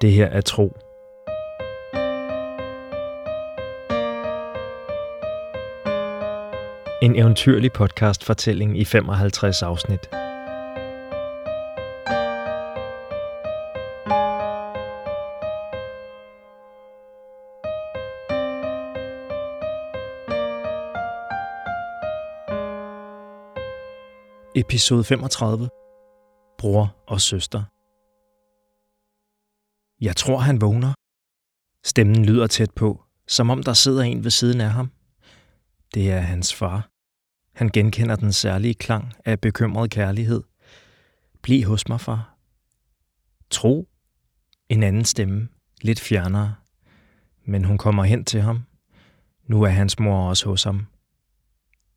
Det her er tro. En eventyrlig podcast-fortælling i 55 afsnit. Episode 35. Bror og søster. Jeg tror, han vågner. Stemmen lyder tæt på, som om der sidder en ved siden af ham. Det er hans far. Han genkender den særlige klang af bekymret kærlighed. Bliv hos mig, far. Tro. En anden stemme, lidt fjernere. Men hun kommer hen til ham. Nu er hans mor også hos ham.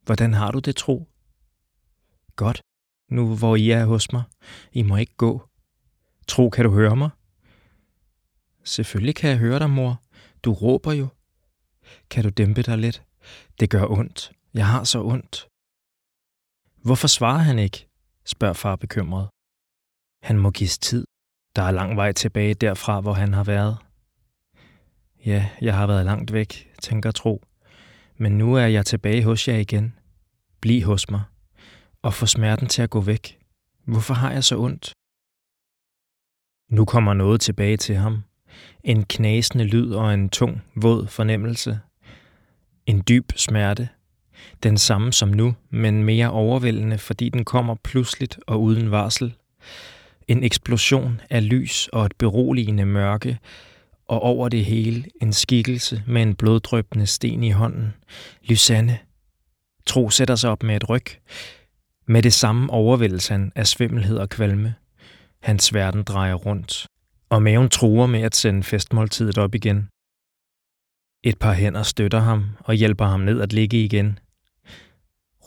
Hvordan har du det, Tro? Godt. Nu hvor I er hos mig. I må ikke gå. Tro, kan du høre mig? Selvfølgelig kan jeg høre dig, mor. Du råber jo. Kan du dæmpe dig lidt? Det gør ondt. Jeg har så ondt. Hvorfor svarer han ikke? spørger far bekymret. Han må gives tid. Der er lang vej tilbage derfra, hvor han har været. Ja, jeg har været langt væk, tænker Tro. Men nu er jeg tilbage hos jer igen. Bliv hos mig. Og få smerten til at gå væk. Hvorfor har jeg så ondt? Nu kommer noget tilbage til ham. En knasende lyd og en tung, våd fornemmelse. En dyb smerte. Den samme som nu, men mere overvældende, fordi den kommer pludseligt og uden varsel. En eksplosion af lys og et beroligende mørke, og over det hele en skikkelse med en bloddrøbende sten i hånden. Lysanne. Tro sætter sig op med et ryg. Med det samme overvældes han af svimmelhed og kvalme. Hans verden drejer rundt og maven truer med at sende festmåltidet op igen. Et par hænder støtter ham og hjælper ham ned at ligge igen.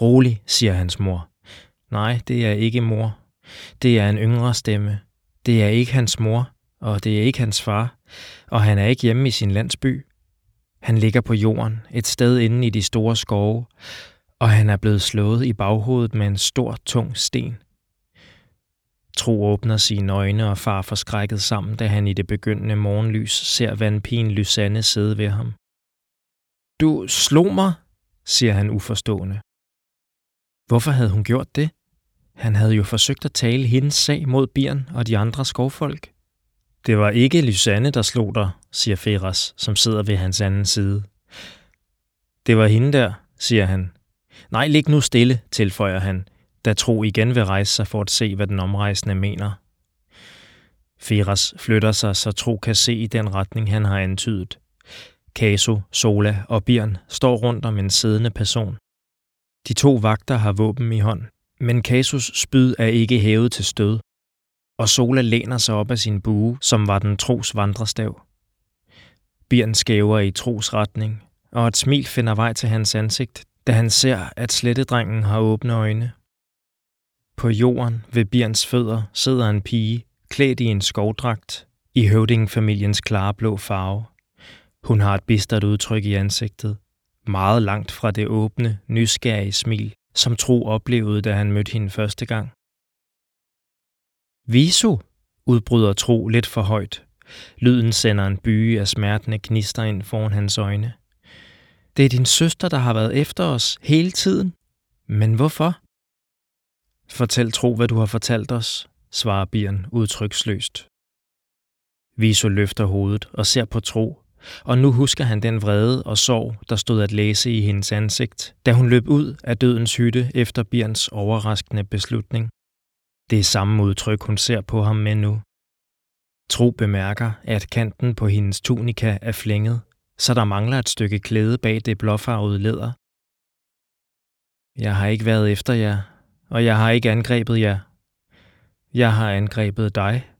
Rolig, siger hans mor. Nej, det er ikke mor. Det er en yngre stemme. Det er ikke hans mor, og det er ikke hans far, og han er ikke hjemme i sin landsby. Han ligger på jorden, et sted inde i de store skove, og han er blevet slået i baghovedet med en stor, tung sten. Tro åbner sine øjne og far forskrækket sammen, da han i det begyndende morgenlys ser vandpigen Lysanne sidde ved ham. Du slog mig, siger han uforstående. Hvorfor havde hun gjort det? Han havde jo forsøgt at tale hendes sag mod Birn og de andre skovfolk. Det var ikke Lysanne, der slog dig, siger Feras, som sidder ved hans anden side. Det var hende der, siger han. Nej, lig nu stille, tilføjer han da Tro igen vil rejse sig for at se, hvad den omrejsende mener. Firas flytter sig, så Tro kan se i den retning, han har antydet. Kaso, Sola og Birn står rundt om en siddende person. De to vagter har våben i hånd, men Kasus spyd er ikke hævet til stød, og Sola læner sig op af sin bue, som var den tros vandrestav. Birn skæver i tros retning, og et smil finder vej til hans ansigt, da han ser, at slettedrengen har åbne øjne på jorden ved Bjørns fødder sidder en pige, klædt i en skovdragt, i høvdingfamiliens klare blå farve. Hun har et bistert udtryk i ansigtet, meget langt fra det åbne, nysgerrige smil, som Tro oplevede, da han mødte hende første gang. Visu, udbryder Tro lidt for højt. Lyden sender en byge af smertende knister ind foran hans øjne. Det er din søster, der har været efter os hele tiden. Men hvorfor? Fortæl tro, hvad du har fortalt os, svarer Bjørn udtryksløst. Viso løfter hovedet og ser på tro, og nu husker han den vrede og sorg, der stod at læse i hendes ansigt, da hun løb ud af dødens hytte efter Bjørns overraskende beslutning. Det er samme udtryk, hun ser på ham med nu. Tro bemærker, at kanten på hendes tunika er flænget, så der mangler et stykke klæde bag det blåfarvede læder. Jeg har ikke været efter jer, og jeg har ikke angrebet jer. Jeg har angrebet dig.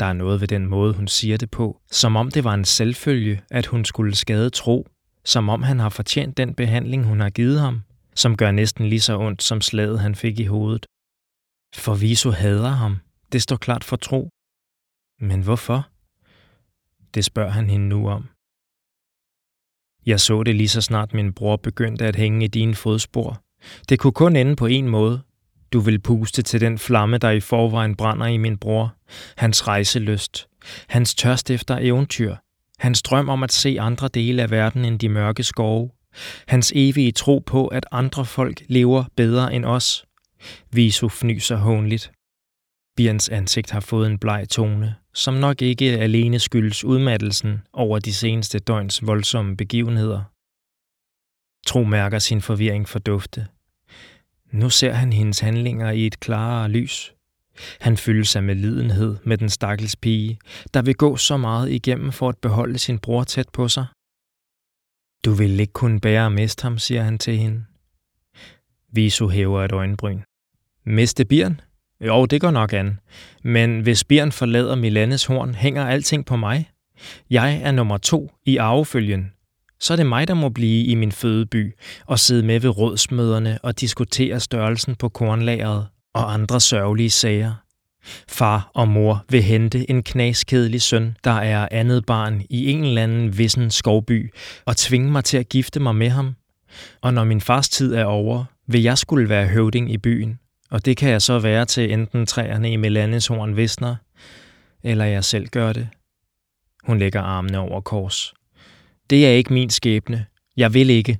Der er noget ved den måde, hun siger det på, som om det var en selvfølge, at hun skulle skade tro, som om han har fortjent den behandling, hun har givet ham, som gør næsten lige så ondt som slaget, han fik i hovedet. For Viso hader ham, det står klart for tro. Men hvorfor? Det spørger han hende nu om. Jeg så det lige så snart min bror begyndte at hænge i dine fodspor, det kunne kun ende på en måde. du vil puste til den flamme, der i forvejen brænder i min bror, hans rejseløst, hans tørst efter eventyr, hans drøm om at se andre dele af verden end de mørke skove, hans evige tro på, at andre folk lever bedre end os. Viso fnyser hånligt. Bjørns ansigt har fået en bleg tone, som nok ikke alene skyldes udmattelsen over de seneste døgns voldsomme begivenheder. Tro mærker sin forvirring fordufte. Nu ser han hendes handlinger i et klarere lys. Han fylder sig med lidenhed med den stakkels pige, der vil gå så meget igennem for at beholde sin bror tæt på sig. Du vil ikke kunne bære at miste ham, siger han til hende. Viso hæver et øjenbryn. Miste Birn? Jo, det går nok an. Men hvis Birn forlader Milanes horn, hænger alting på mig. Jeg er nummer to i arvefølgen. Så er det mig, der må blive i min fødeby og sidde med ved rådsmøderne og diskutere størrelsen på kornlageret og andre sørgelige sager. Far og mor vil hente en knaskedelig søn, der er andet barn i en eller anden vissen skovby, og tvinge mig til at gifte mig med ham. Og når min fars tid er over, vil jeg skulle være høvding i byen, og det kan jeg så være til enten træerne i Melaneshorn visner, eller jeg selv gør det. Hun lægger armene over kors. Det er ikke min skæbne. Jeg vil ikke.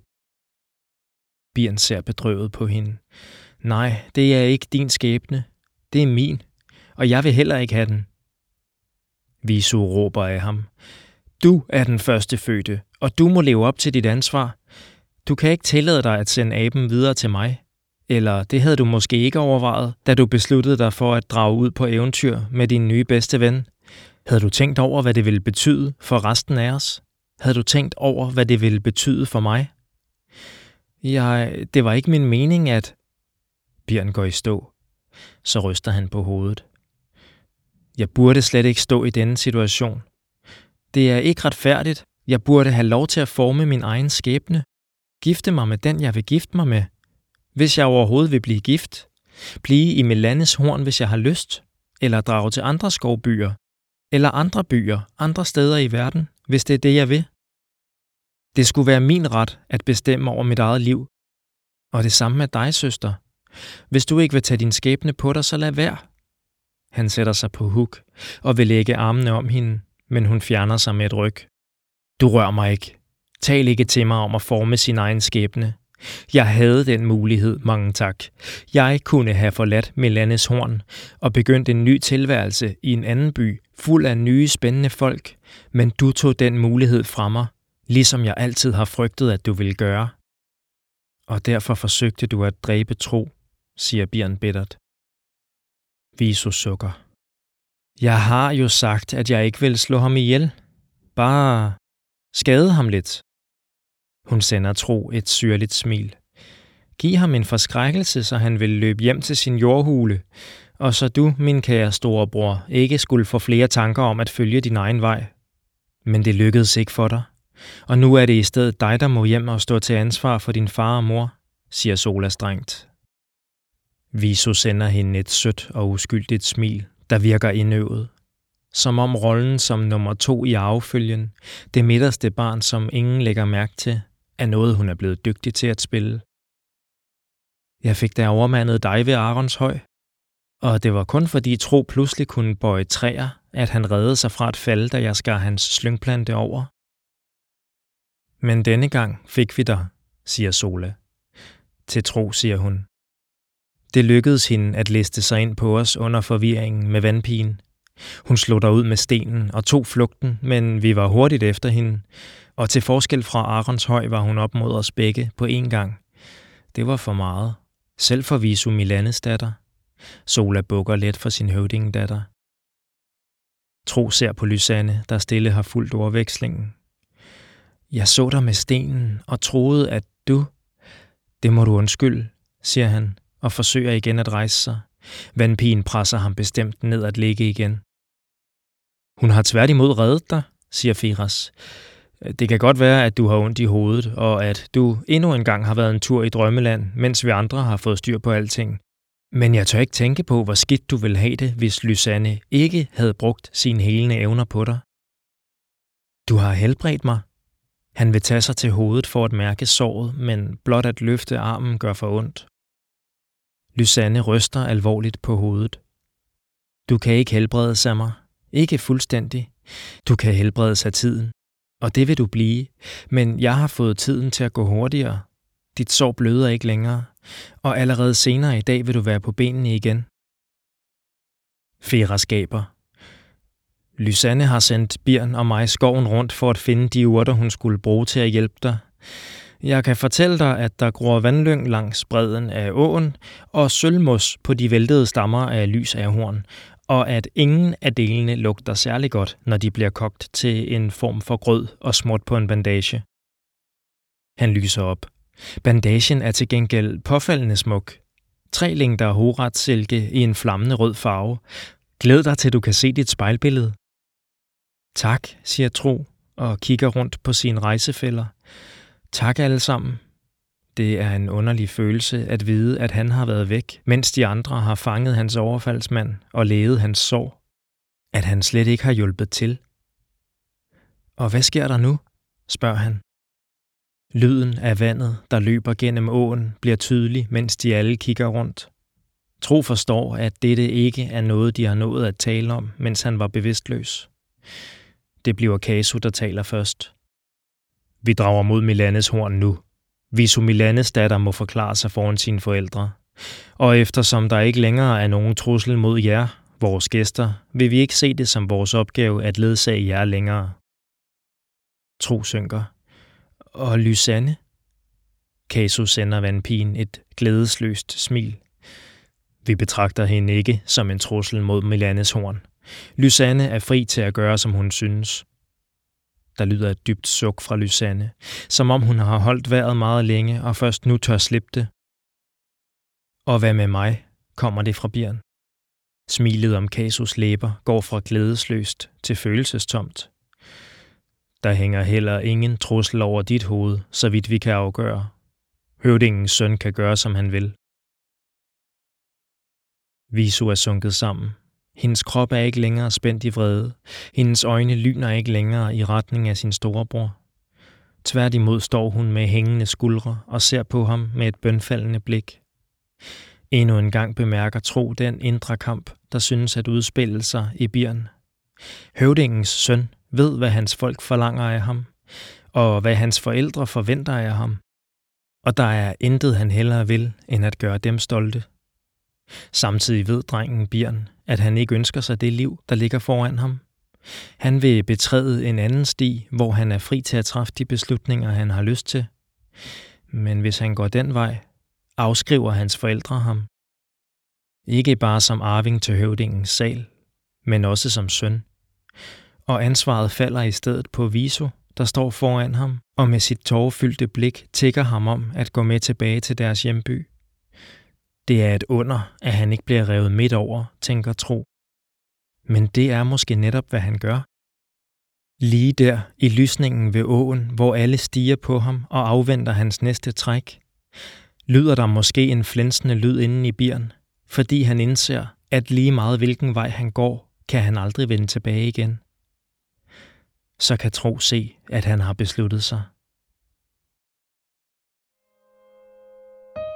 Birn ser bedrøvet på hende. Nej, det er ikke din skæbne. Det er min, og jeg vil heller ikke have den. Visu råber af ham. Du er den første fødte, og du må leve op til dit ansvar. Du kan ikke tillade dig at sende aben videre til mig. Eller det havde du måske ikke overvejet, da du besluttede dig for at drage ud på eventyr med din nye bedste ven. Havde du tænkt over, hvad det ville betyde for resten af os? Havde du tænkt over, hvad det ville betyde for mig? Jeg, det var ikke min mening, at... Bjørn går i stå. Så ryster han på hovedet. Jeg burde slet ikke stå i denne situation. Det er ikke retfærdigt. Jeg burde have lov til at forme min egen skæbne. Gifte mig med den, jeg vil gifte mig med. Hvis jeg overhovedet vil blive gift. Blive i Melanes horn, hvis jeg har lyst. Eller drage til andre skovbyer. Eller andre byer, andre steder i verden, hvis det er det, jeg vil. Det skulle være min ret at bestemme over mit eget liv. Og det samme med dig, søster. Hvis du ikke vil tage din skæbne på dig, så lad være. Han sætter sig på huk og vil lægge armene om hende, men hun fjerner sig med et ryg. Du rør mig ikke. Tal ikke til mig om at forme sin egen skæbne. Jeg havde den mulighed, mange tak. Jeg kunne have forladt Melanes horn og begyndt en ny tilværelse i en anden by, fuld af nye spændende folk, men du tog den mulighed fra mig, ligesom jeg altid har frygtet, at du ville gøre. Og derfor forsøgte du at dræbe tro, siger Bjørn bittert. Viso sukker. Jeg har jo sagt, at jeg ikke vil slå ham ihjel. Bare skade ham lidt. Hun sender Tro et syrligt smil. Giv ham en forskrækkelse, så han vil løbe hjem til sin jordhule, og så du, min kære storebror, ikke skulle få flere tanker om at følge din egen vej. Men det lykkedes ikke for dig. Og nu er det i stedet dig, der må hjem og stå til ansvar for din far og mor, siger Sola strengt. Viso sender hende et sødt og uskyldigt smil, der virker indøvet. Som om rollen som nummer to i affølgen, det midterste barn, som ingen lægger mærke til, er noget, hun er blevet dygtig til at spille. Jeg fik da overmandet dig ved Arons høj, og det var kun fordi Tro pludselig kunne bøje træer, at han reddede sig fra at falde, da jeg skar hans slyngplante over. Men denne gang fik vi dig, siger Sola. Til Tro siger hun. Det lykkedes hende at liste sig ind på os under forvirringen med vandpigen. Hun slog ud med stenen og tog flugten, men vi var hurtigt efter hende, og til forskel fra Arons høj var hun op mod os begge på én gang. Det var for meget. Selv for Visu Milanes datter. Sola bukker let for sin høvdingedatter. Tro ser på Lysanne, der stille har fulgt ordvekslingen. Jeg så dig med stenen og troede, at du... Det må du undskylde, siger han og forsøger igen at rejse sig. Vandpigen presser ham bestemt ned at ligge igen. Hun har tværtimod reddet dig, siger Firas. Det kan godt være, at du har ondt i hovedet, og at du endnu en gang har været en tur i drømmeland, mens vi andre har fået styr på alting. Men jeg tør ikke tænke på, hvor skidt du vil have det, hvis Lysanne ikke havde brugt sine helende evner på dig. Du har helbredt mig. Han vil tage sig til hovedet for at mærke såret, men blot at løfte armen gør for ondt. Lysanne ryster alvorligt på hovedet. Du kan ikke helbrede sig mig. Ikke fuldstændig. Du kan helbrede sig tiden. Og det vil du blive. Men jeg har fået tiden til at gå hurtigere. Dit sår bløder ikke længere. Og allerede senere i dag vil du være på benene igen. Fera skaber. Lysanne har sendt Birn og mig skoven rundt for at finde de urter, hun skulle bruge til at hjælpe dig. Jeg kan fortælle dig, at der gror vandlyng langs bredden af åen og sølvmos på de væltede stammer af lys af horn, og at ingen af delene lugter særlig godt, når de bliver kogt til en form for grød og smurt på en bandage. Han lyser op. Bandagen er til gengæld påfaldende smuk. Tre længder horatsilke i en flammende rød farve. Glæd dig til du kan se dit spejlbillede. Tak, siger Tro og kigger rundt på sine rejsefælder. Tak alle sammen. Det er en underlig følelse at vide, at han har været væk, mens de andre har fanget hans overfaldsmand og levet hans sår. At han slet ikke har hjulpet til. Og hvad sker der nu? spørger han. Lyden af vandet, der løber gennem åen, bliver tydelig, mens de alle kigger rundt. Tro forstår, at dette ikke er noget, de har nået at tale om, mens han var bevidstløs. Det bliver Kasu, der taler først. Vi drager mod Milanes horn nu. Visu Milanes datter må forklare sig foran sine forældre. Og eftersom der ikke længere er nogen trussel mod jer, vores gæster, vil vi ikke se det som vores opgave at ledsage jer længere. Tro synker. Og Lysanne? Kaso sender vandpigen et glædesløst smil. Vi betragter hende ikke som en trussel mod Milanes horn. Lysanne er fri til at gøre, som hun synes. Der lyder et dybt suk fra Lysanne, som om hun har holdt vejret meget længe og først nu tør slippe det. Og hvad med mig, kommer det fra Bjørn. Smilet om Kasus læber går fra glædesløst til følelsestomt. Der hænger heller ingen trussel over dit hoved, så vidt vi kan afgøre. Høvdingens søn kan gøre, som han vil. Visu er sunket sammen. Hendes krop er ikke længere spændt i vrede. Hendes øjne lyner ikke længere i retning af sin storebror. Tværtimod står hun med hængende skuldre og ser på ham med et bønfaldende blik. Endnu en gang bemærker Tro den indre kamp, der synes at udspille sig i Birn. Høvdingens søn ved, hvad hans folk forlanger af ham, og hvad hans forældre forventer af ham. Og der er intet, han hellere vil, end at gøre dem stolte. Samtidig ved drengen Bjørn, at han ikke ønsker sig det liv, der ligger foran ham. Han vil betræde en anden sti, hvor han er fri til at træffe de beslutninger, han har lyst til. Men hvis han går den vej, afskriver hans forældre ham. Ikke bare som arving til høvdingens sal, men også som søn. Og ansvaret falder i stedet på Viso, der står foran ham og med sit tårfyldte blik tigger ham om at gå med tilbage til deres hjemby. Det er et under, at han ikke bliver revet midt over, tænker Tro. Men det er måske netop, hvad han gør. Lige der, i lysningen ved åen, hvor alle stiger på ham og afventer hans næste træk, lyder der måske en flænsende lyd inden i bieren, fordi han indser, at lige meget hvilken vej han går, kan han aldrig vende tilbage igen. Så kan Tro se, at han har besluttet sig.